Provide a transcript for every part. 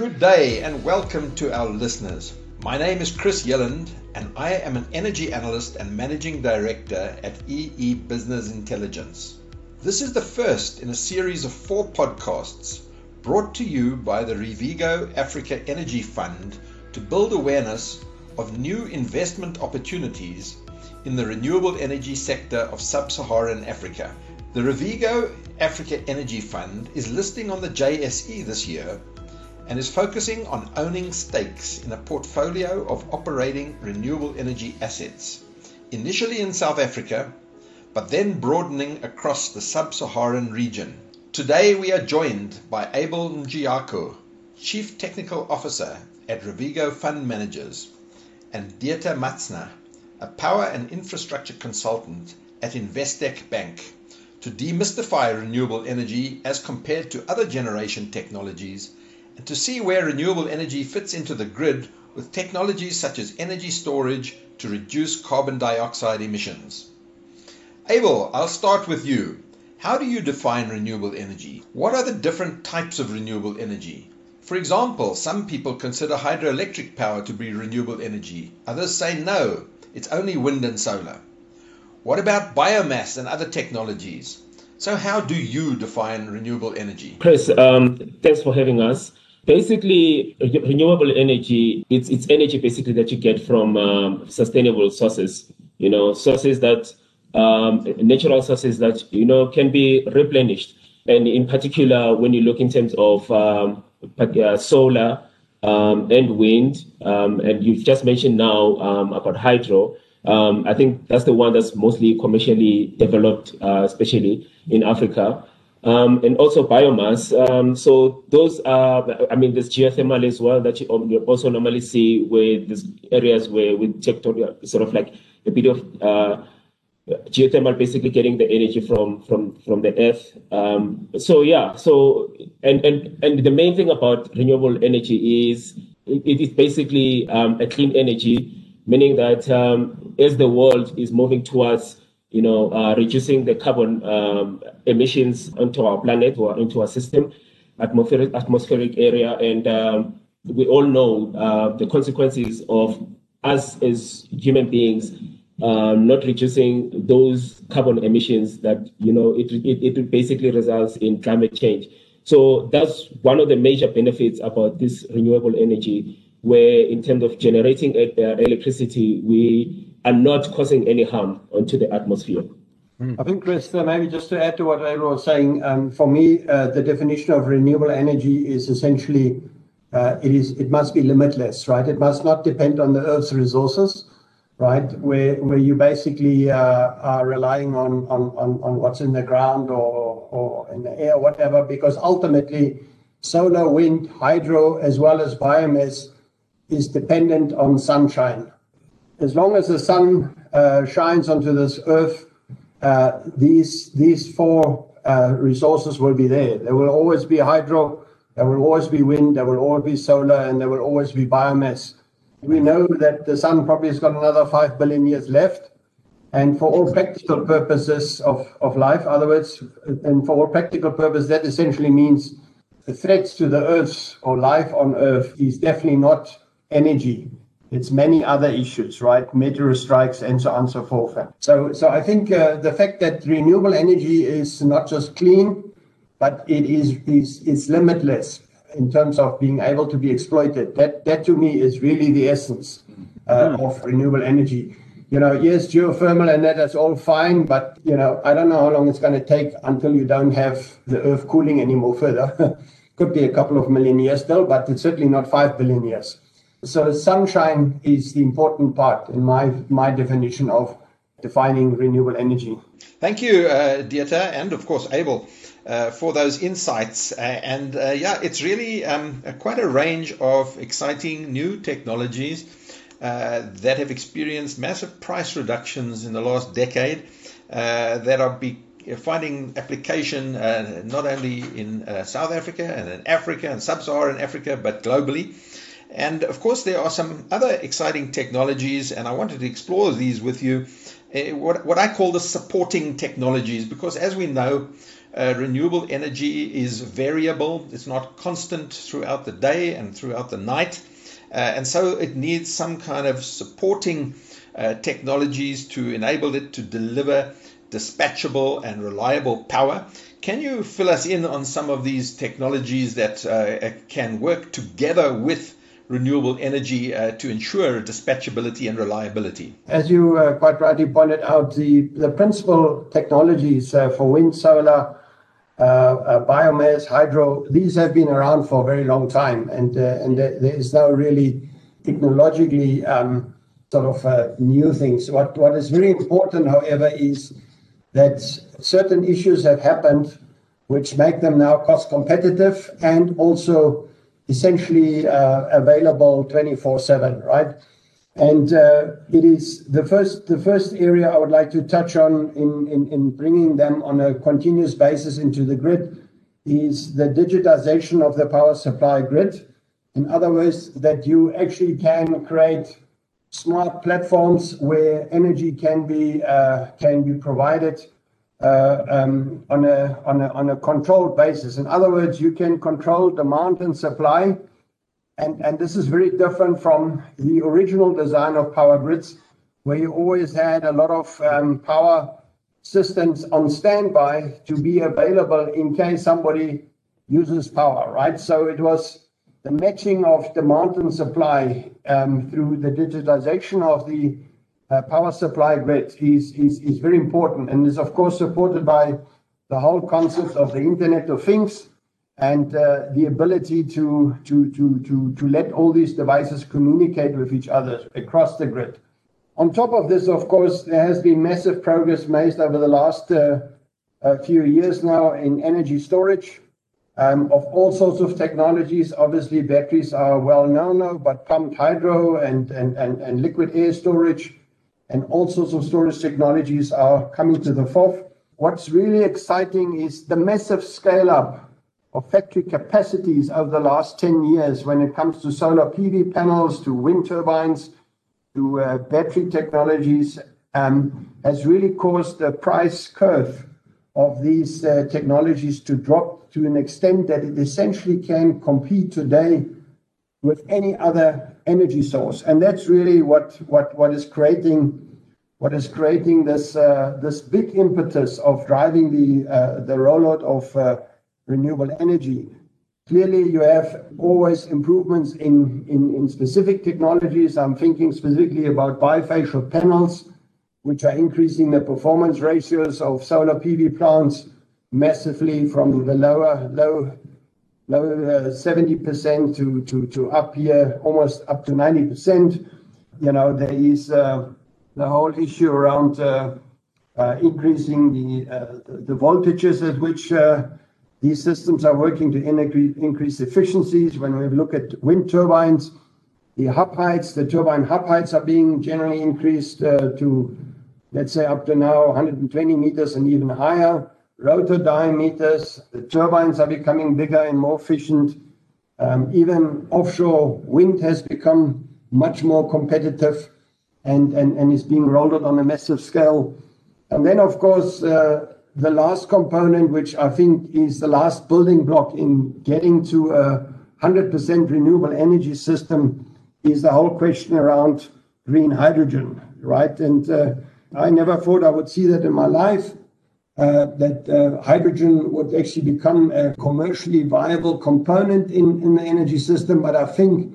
Good day and welcome to our listeners. My name is Chris Yelland and I am an energy analyst and managing director at EE Business Intelligence. This is the first in a series of four podcasts brought to you by the Revego Africa Energy Fund to build awareness of new investment opportunities in the renewable energy sector of sub Saharan Africa. The Revego Africa Energy Fund is listing on the JSE this year and is focusing on owning stakes in a portfolio of operating renewable energy assets, initially in South Africa, but then broadening across the sub Saharan region. Today we are joined by Abel Njiako, Chief Technical Officer at Revego Fund Managers, and Dieter Matzner, a power and infrastructure consultant at Investec Bank to demystify renewable energy as compared to other generation technologies to see where renewable energy fits into the grid with technologies such as energy storage to reduce carbon dioxide emissions. Abel, I'll start with you. How do you define renewable energy? What are the different types of renewable energy? For example, some people consider hydroelectric power to be renewable energy. Others say no, it's only wind and solar. What about biomass and other technologies? So, how do you define renewable energy? Chris, um, thanks for having us. Basically, renewable energy, it's, it's energy basically that you get from um, sustainable sources, you know, sources that, um, natural sources that, you know, can be replenished. And in particular, when you look in terms of um, uh, solar um, and wind, um, and you've just mentioned now um, about hydro, I think that's the one that's mostly commercially developed, uh, especially in Africa. Um, and also biomass. Um, so those are, I mean, there's geothermal as well that you also normally see with these areas where we take sort of like a bit of uh, geothermal, basically getting the energy from from from the earth. Um, so yeah, so and and and the main thing about renewable energy is it, it is basically um, a clean energy meaning that um, as the world is moving towards you know, uh, reducing the carbon um, emissions onto our planet or into our system, atmospheric, atmospheric area. And um, we all know uh, the consequences of us as human beings uh, not reducing those carbon emissions that, you know, it, it, it basically results in climate change. So that's one of the major benefits about this renewable energy where in terms of generating uh, electricity, we are not causing any harm onto the atmosphere. I think, Chris, uh, maybe just to add to what Abel was saying, um, for me, uh, the definition of renewable energy is essentially uh, it is it must be limitless, right? It must not depend on the Earth's resources, right? Where where you basically uh, are relying on, on on on what's in the ground or or in the air, whatever, because ultimately, solar, wind, hydro, as well as biomass is dependent on sunshine. As long as the sun uh, shines onto this earth, uh, these these four uh, resources will be there. There will always be hydro, there will always be wind, there will always be solar, and there will always be biomass. We know that the sun probably has got another five billion years left. And for all practical purposes of, of life, other words, and for all practical purposes, that essentially means the threats to the Earth or life on Earth is definitely not energy. It's many other issues, right? Meteor strikes and so on and so forth. So, so I think uh, the fact that renewable energy is not just clean, but it is, is, is limitless in terms of being able to be exploited. That, that to me is really the essence uh, mm. of renewable energy. You know, yes, geothermal and that is all fine, but you know, I don't know how long it's going to take until you don't have the Earth cooling anymore further. Could be a couple of million years still, but it's certainly not five billion years. So sunshine is the important part in my my definition of defining renewable energy. Thank you, uh, Dieter, and of course Abel. Uh, for those insights. Uh, and uh, yeah, it's really um, quite a range of exciting new technologies uh, that have experienced massive price reductions in the last decade uh, that are be- finding application uh, not only in South Africa and in Africa and sub Saharan Africa, but globally. And of course, there are some other exciting technologies, and I wanted to explore these with you. Uh, what, what I call the supporting technologies, because as we know, uh, renewable energy is variable, it's not constant throughout the day and throughout the night. Uh, and so it needs some kind of supporting uh, technologies to enable it to deliver dispatchable and reliable power. Can you fill us in on some of these technologies that uh, can work together with renewable energy uh, to ensure dispatchability and reliability? As you uh, quite rightly pointed out, the, the principal technologies uh, for wind, solar, uh, uh, biomass, hydro, these have been around for a very long time, and, and there is no really technologically um, sort of new things. What, what is very important, however, is that certain issues have happened which make them now cost competitive and also essentially uh, available 24/7, right? And uh, it is the first the first area I would like to touch on in, in, in bringing them on a continuous basis into the grid is the digitization of the power supply grid. In other words, that you actually can create smart platforms where energy can be uh, can be provided on a controlled basis. In other words, you can control demand and supply, and this is very different from the original design of power grids, where you always had a lot of um, power systems on standby to be available in case somebody uses power, right? So it was the matching of demand and supply um, through the digitization of the uh, power supply grid is, very important and is, of course, supported by the whole concept of the Internet of Things and uh, the ability to, to, to, to, to let all these devices communicate with each other across the grid. On top of this, of course, there has been massive progress made over the last uh, few years now in energy storage um, of all sorts of technologies. Obviously, batteries are well known now, but pumped hydro and liquid air storage and all sorts of storage technologies are coming to the fore. What's really exciting is the massive scale up of factory capacities over the last 10 years when it comes to solar PV panels, to wind turbines, to uh, battery technologies, um, has really caused the price curve of these uh, technologies to drop to an extent that it essentially can compete today with any other energy source. And that's really what, what, what is creating what is creating this uh, this big impetus of driving the uh, the rollout of uh, renewable energy. Clearly, you have always improvements in, in, in specific technologies. I'm thinking specifically about bifacial panels, which are increasing the performance ratios of solar PV plants massively from the lower low low 70% to, to, up here almost up to 90%. You know, there is the whole issue around uh, uh, increasing uh, the voltages at which these systems are working to increase efficiencies. When we look at wind turbines, the hub heights, the turbine hub heights are being generally increased to, let's say, up to now 120 meters and even higher rotor diameters. The turbines are becoming bigger and more efficient. Um, even offshore wind has become much more competitive and, is being rolled out on a massive scale. And then, of course, uh, the last component, which I think is the last building block in getting to a 100% renewable energy system, is the whole question around green hydrogen, right? And uh, I never thought I would see that in my life that uh, hydrogen would actually become a commercially viable component in, the energy system. But I think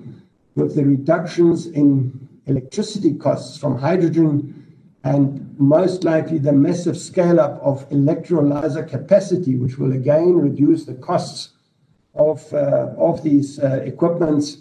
with the reductions in electricity costs from hydrogen and most likely the massive scale up of electrolyzer capacity, which will again reduce the costs of, uh, of these uh, equipments.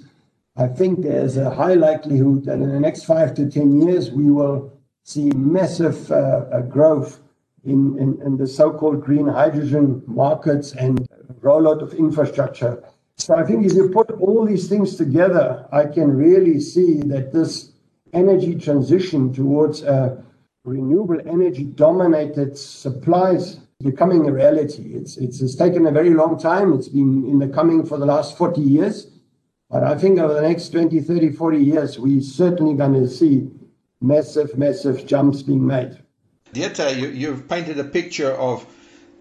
I think there's a high likelihood that in the next five to 10 years, we will see massive uh, growth in, in, in the so-called green hydrogen markets and rollout of infrastructure. So I think if you put all these things together, I can really see that this energy transition towards a renewable energy dominated supplies becoming a reality. It's, it's, it's taken a very long time. It's been in the coming for the last 40 years. But I think over the next 20, 30, 40 years, we're certainly going to see massive, massive jumps being made. Dieter, you, you've painted a picture of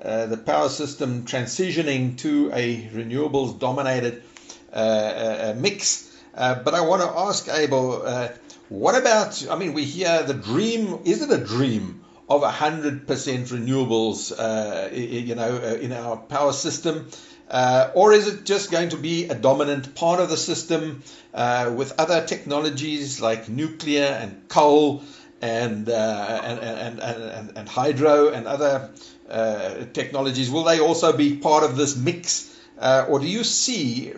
uh, the power system transitioning to a renewables dominated uh, uh, mix. Uh, but I want to ask Abel, uh, what about, I mean, we hear the dream, is it a dream of 100% renewables, uh, you know, in our power system? Uh, or is it just going to be a dominant part of the system uh, with other technologies like nuclear and coal and, uh, and, and, and, and, hydro and other uh, technologies? Will they also be part of this mix? Uh, or do you see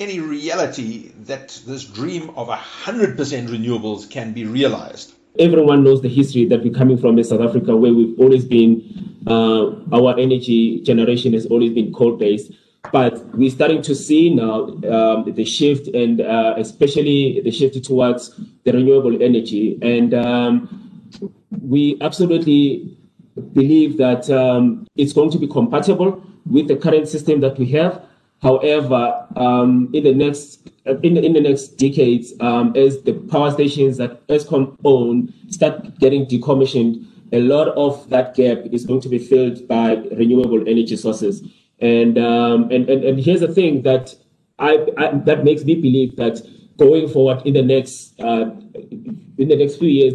any reality that this dream of 100% renewables can be realized? Everyone knows the history that we're coming from in South Africa, where we've always been, uh, our energy generation has always been coal based but we're starting to see now um, the shift, and uh, especially the shift towards the renewable energy. And um, we absolutely believe that um, it's going to be compatible with the current system that we have. However, um, in the next in the, in the next decades, um, as the power stations that Eskom own start getting decommissioned, a lot of that gap is going to be filled by renewable energy sources. And, um, and, and, and here's the thing that I, I, that makes me believe that going forward in the next uh, in the next few years,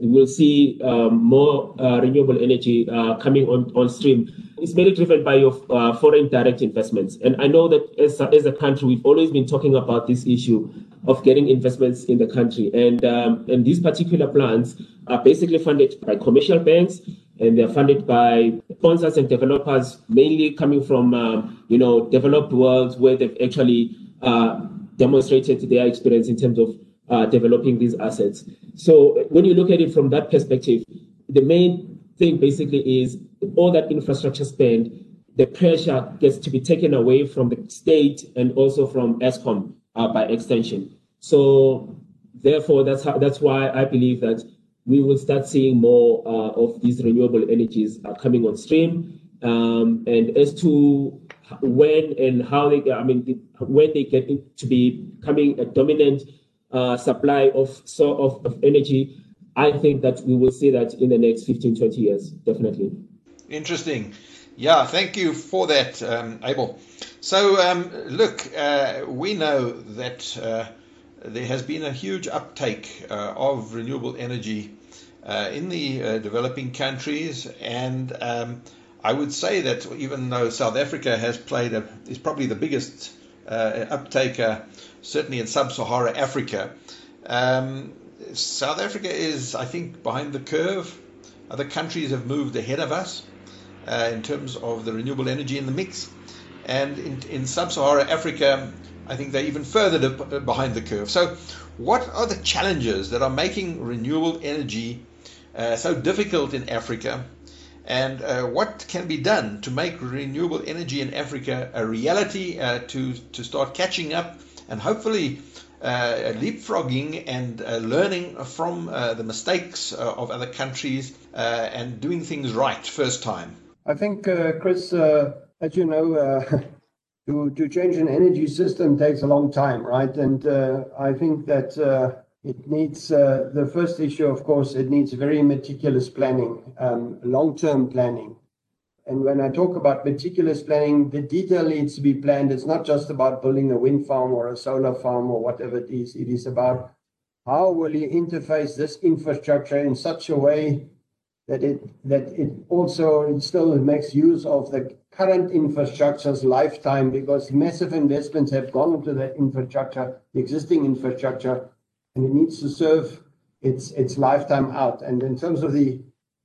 we'll see um, more uh, renewable energy uh, coming on, on stream. It's mainly driven by your uh, foreign direct investments. And I know that as a, as a country, we've always been talking about this issue of getting investments in the country. And, um, and these particular plans are basically funded by commercial banks and they're funded by sponsors and developers, mainly coming from um, you know developed worlds where they've actually uh, demonstrated their experience in terms of uh, developing these assets. So when you look at it from that perspective, the main thing basically is all that infrastructure spend, the pressure gets to be taken away from the state and also from Eskom uh, by extension. So therefore, that's how, that's why I believe that we will start seeing more uh, of these renewable energies uh, coming on stream. Um, and as to when and how they, I mean, the, when they get to be becoming a dominant uh, supply of, so of, of energy, I think that we will see that in the next 15, 20 years, definitely. Interesting. Yeah, thank you for that, um, Abel. So, um, look, uh, we know that uh, there has been a huge uptake uh, of renewable energy uh, in the uh, developing countries, and um, I would say that even though South Africa has played a, is probably the biggest uptaker, certainly in sub-Saharan Africa, um, South Africa is, I think, behind the curve. Other countries have moved ahead of us uh, in terms of the renewable energy in the mix. And in, in sub-Saharan Africa, I think they're even further behind the curve. So, what are the challenges that are making renewable energy uh, so difficult in Africa? And uh, what can be done to make renewable energy in Africa a reality uh, to, to start catching up and hopefully uh, leapfrogging and uh, learning from uh, the mistakes of other countries and doing things right first time? I think, Chris, as you know, to, to change an energy system takes a long time, right? And uh, I think that uh, it needs uh, the first issue, of course, it needs very meticulous planning, um, long term planning. And when I talk about meticulous planning, the detail needs to be planned. It's not just about building a wind farm or a solar farm or whatever it is. It is about how will you interface this infrastructure in such a way that it that it also still makes use of the current infrastructure's lifetime because massive investments have gone into that infrastructure, the existing infrastructure, and it needs to serve its its lifetime out. And in terms of the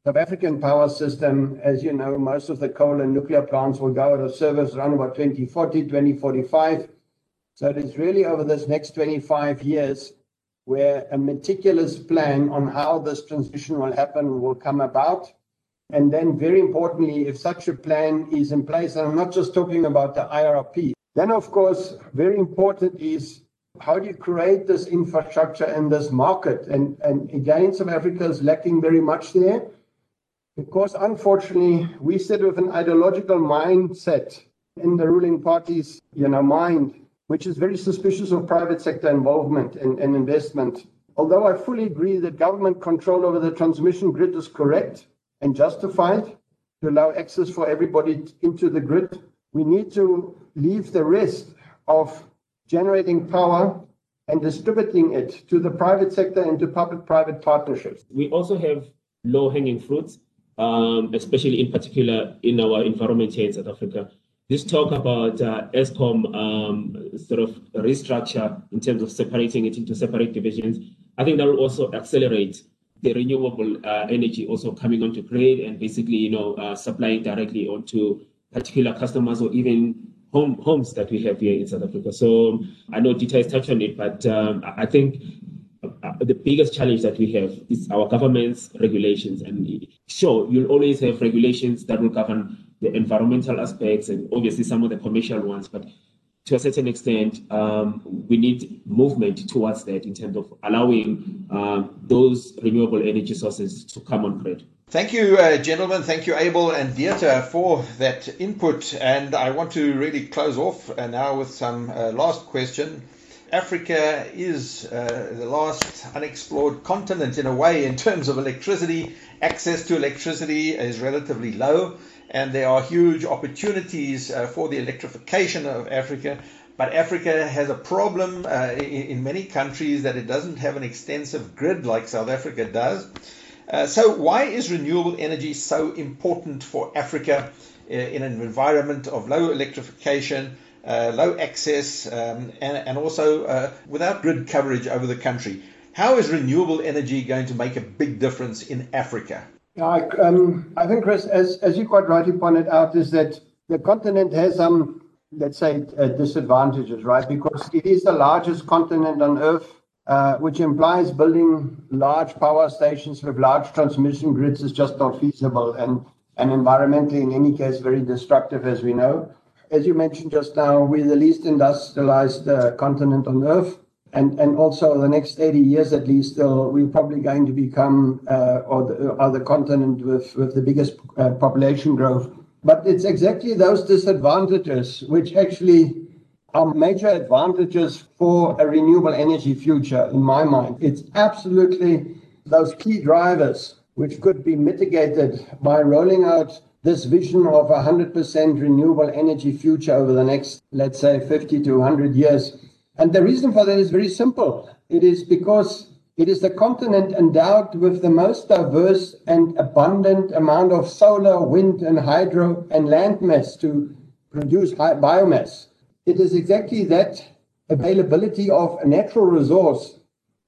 South African power system, as you know, most of the coal and nuclear plants will go out of service around about 2040, 2045. So it is really over this next 25 years where a meticulous plan on how this transition will happen will come about. And then, very importantly, if such a plan is in place, and I'm not just talking about the IRP, then, of course, very important is how do you create this infrastructure and this market? And, and again, South Africa is lacking very much there because, unfortunately, we sit with an ideological mindset in the ruling party's you know, mind which is very suspicious of private sector involvement and, and investment. Although I fully agree that government control over the transmission grid is correct and justified to allow access for everybody into the grid, we need to leave the rest of generating power and distributing it to the private sector and to public-private partnerships. We also have low-hanging fruits, um, especially in particular in our environment here in South Africa. This talk about uh, Eskom um, sort of restructure in terms of separating it into separate divisions, I think that will also accelerate the renewable uh, energy also coming onto grid and basically, you know, uh, supplying directly onto particular customers or even home, homes that we have here in South Africa. So I know Dieter has touched on it, but um, I think uh, the biggest challenge that we have is our government's regulations. And sure, you'll always have regulations that will govern the environmental aspects and obviously some of the commercial ones, but to a certain extent, um, we need movement towards that in terms of allowing um, those renewable energy sources to come on grid. Thank you, uh, gentlemen. Thank you, Abel and Dieter, for that input. And I want to really close off uh, now with some uh, last question. Africa is uh, the last unexplored continent in a way in terms of electricity. Access to electricity is relatively low and there are huge opportunities uh, for the electrification of Africa. But Africa has a problem uh, in, in, many countries that it doesn't have an extensive grid like South Africa does. Uh, so, why is renewable energy so important for Africa uh, in an environment of low electrification, uh, low access, um, and, and, also uh, without grid coverage over the country? How is renewable energy going to make a big difference in Africa? I, um, I think, Chris, as, as you quite rightly pointed out, is that the continent has some, let's say, uh, disadvantages, right? Because it is the largest continent on Earth, uh, which implies building large power stations with large transmission grids is just not feasible and, and environmentally, in any case, very destructive, as we know. As you mentioned just now, we're the least industrialized uh, continent on Earth and and also the next 80 years at least, uh, we're probably going to become uh, or, the, continent with, with the biggest population growth. But it's exactly those disadvantages which actually are major advantages for a renewable energy future, in my mind. It's absolutely those key drivers which could be mitigated by rolling out this vision of a 100% renewable energy future over the next, let's say, 50 to 100 years and the reason for that is very simple. It is because it is the continent endowed with the most diverse and abundant amount of solar, wind, and hydro and land mass to produce biomass. It is exactly that availability of a natural resource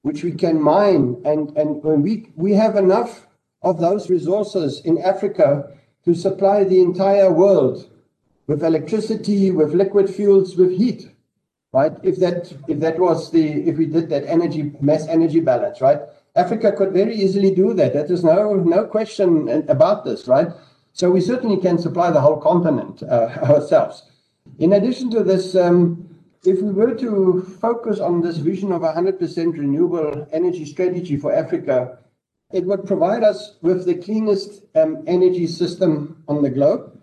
which we can mine. And, and when we, we have enough of those resources in Africa to supply the entire world with electricity, with liquid fuels, with heat right? If that if that was the if we did that energy mass energy balance, right? Africa could very easily do that. There is no no question about this, right? So we certainly can supply the whole continent uh, ourselves. In addition to this, um, if we were to focus on this vision of a 100% renewable energy strategy for Africa, it would provide us with the cleanest um, energy system on the globe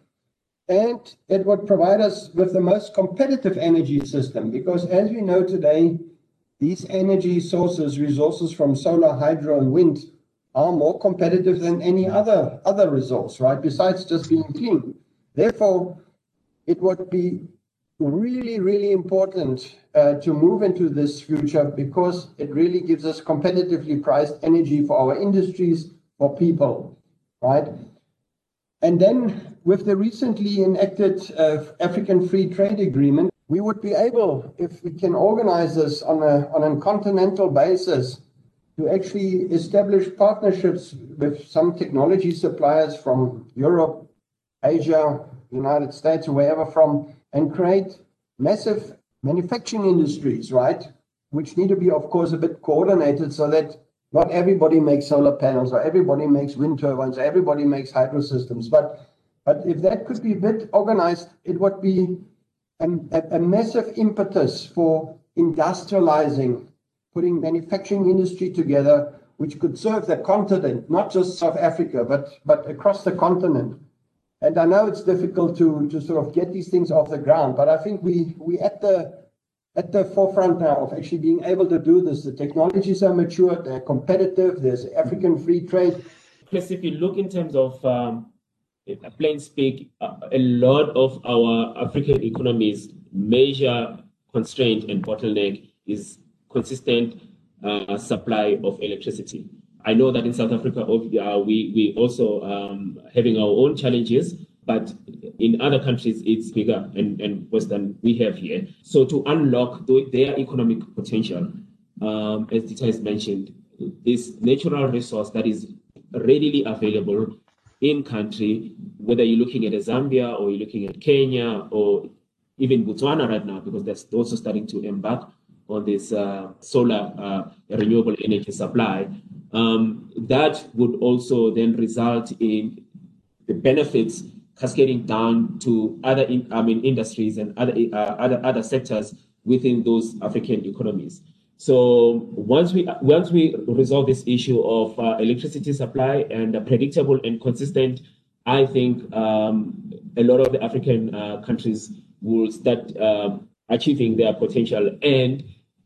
and it would provide us with the most competitive energy system because, as we know today, these energy sources, resources from solar, hydro, and wind, are more competitive than any other other resource, right? Besides just being clean. Therefore, it would be really, really important uh, to move into this future because it really gives us competitively priced energy for our industries, for people, right? And then with the recently enacted uh, African Free Trade Agreement, we would be able, if we can organize this on a, on a continental basis, to actually establish partnerships with some technology suppliers from Europe, Asia, United States, wherever from, and create massive manufacturing industries, right? Which need to be, of course, a bit coordinated so that not everybody makes solar panels or everybody makes wind turbines or everybody makes hydro systems. But, but if that could be a bit organized, it would be a, a, a massive impetus for industrializing, putting manufacturing industry together, which could serve the continent, not just South Africa, but, but across the continent. And I know it's difficult to, to sort of get these things off the ground, but I think we, we at the at the forefront now of actually being able to do this. The technologies are mature, they're competitive, there's African free trade. Plus, if you look in terms of um, plain speak, a lot of our African economies' major constraint and bottleneck is consistent uh, supply of electricity. I know that in South Africa, uh, we we also um, having our own challenges, but in other countries it's bigger and, and worse than we have here. So to unlock their economic potential, um, as Dieter has mentioned, this natural resource that is readily available in country, whether you're looking at Zambia or you're looking at Kenya or even Botswana right now, because they're also starting to embark on this uh, solar uh, renewable energy supply. Um, that would also then result in the benefits cascading down to other in, I mean industries and other uh, other other sectors within those African economies. So once we once we resolve this issue of uh, electricity supply and uh, predictable and consistent, I think um, a lot of the African uh, countries will start um, achieving their potential, and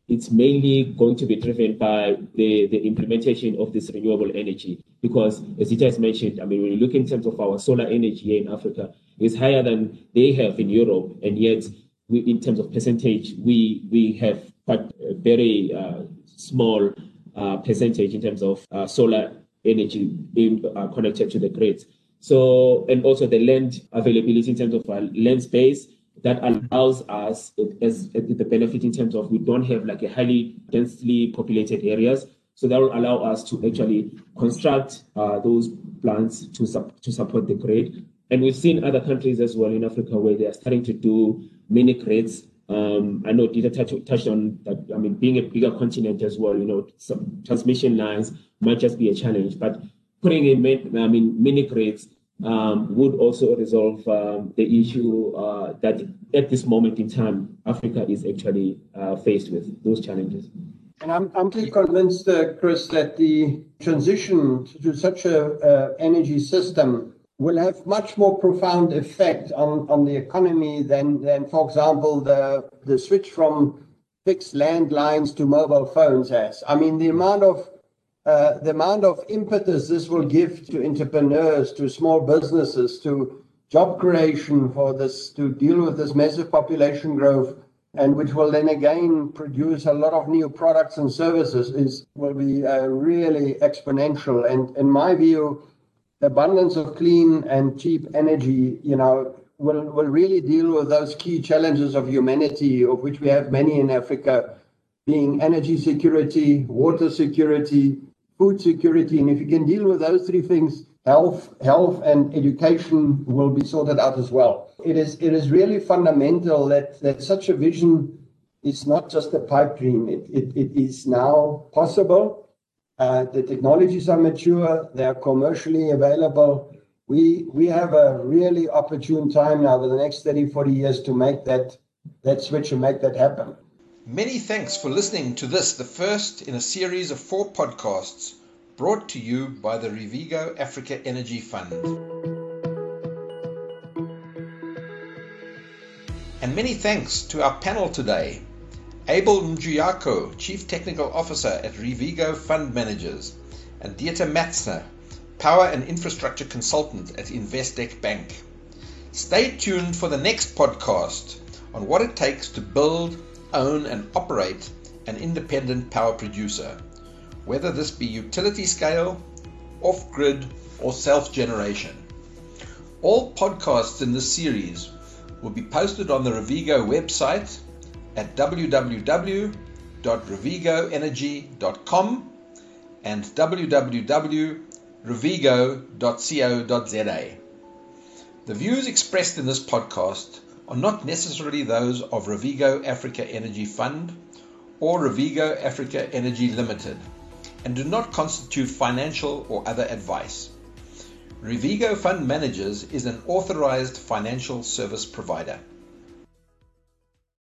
it's mainly going to be driven by the, the implementation of this renewable energy. Because as it has mentioned, I mean, when you look in terms of our solar energy here in Africa, it's higher than they have in Europe, and yet we, in terms of percentage, we we have quite a very uh, small uh, percentage in terms of uh, solar energy being uh, connected to the grid. So, and also the land availability in terms of uh, land space that allows us as, as the benefit in terms of we don't have like a highly densely populated areas. So that will allow us to actually construct uh, those plants to, sup- to support the grid. And we've seen other countries as well in Africa where they are starting to do mini grids um, I know Dieter touched, on that. I mean, being a bigger continent as well, you know, some transmission lines might just be a challenge, but putting in, I mean, mini grids um, would also resolve um, the issue uh, that at this moment in time, Africa is actually uh, faced with those challenges. And I'm, pretty convinced, uh, Chris, that the transition to such a energy system will have much more profound effect on, on the economy than, than, for example, the, the switch from fixed landlines to mobile phones has. I mean, the amount of the amount of impetus this will give to entrepreneurs, to small businesses, to job creation for this, to deal with this massive population growth, and which will then again produce a lot of new products and services, is will be uh, really exponential. And in my view, the abundance of clean and cheap energy, you know, will, will really deal with those key challenges of humanity, of which we have many in Africa, being energy security, water security, food security. And if you can deal with those three things, health, health and education will be sorted out as well. It is it is really fundamental that, that such a vision is not just a pipe dream. It, it, it is now possible uh, the technologies are mature, they're commercially available. We, we have a really opportune time now over the next 30, 40 years to make that, that switch and make that happen. Many thanks for listening to this, the first in a series of four podcasts brought to you by the Revego Africa Energy Fund. And many thanks to our panel today. Abel Njuyako, Chief Technical Officer at Revego Fund Managers, and Dieter Matzner, Power and Infrastructure Consultant at Investec Bank. Stay tuned for the next podcast on what it takes to build, own, and operate an independent power producer, whether this be utility scale, off grid, or self generation. All podcasts in this series will be posted on the Revego website at www.revigoenergy.com and www.revigo.co.za. The views expressed in this podcast are not necessarily those of Revego Africa Energy Fund or Revego Africa Energy Limited and do not constitute financial or other advice. Revego Fund Managers is an authorized financial service provider.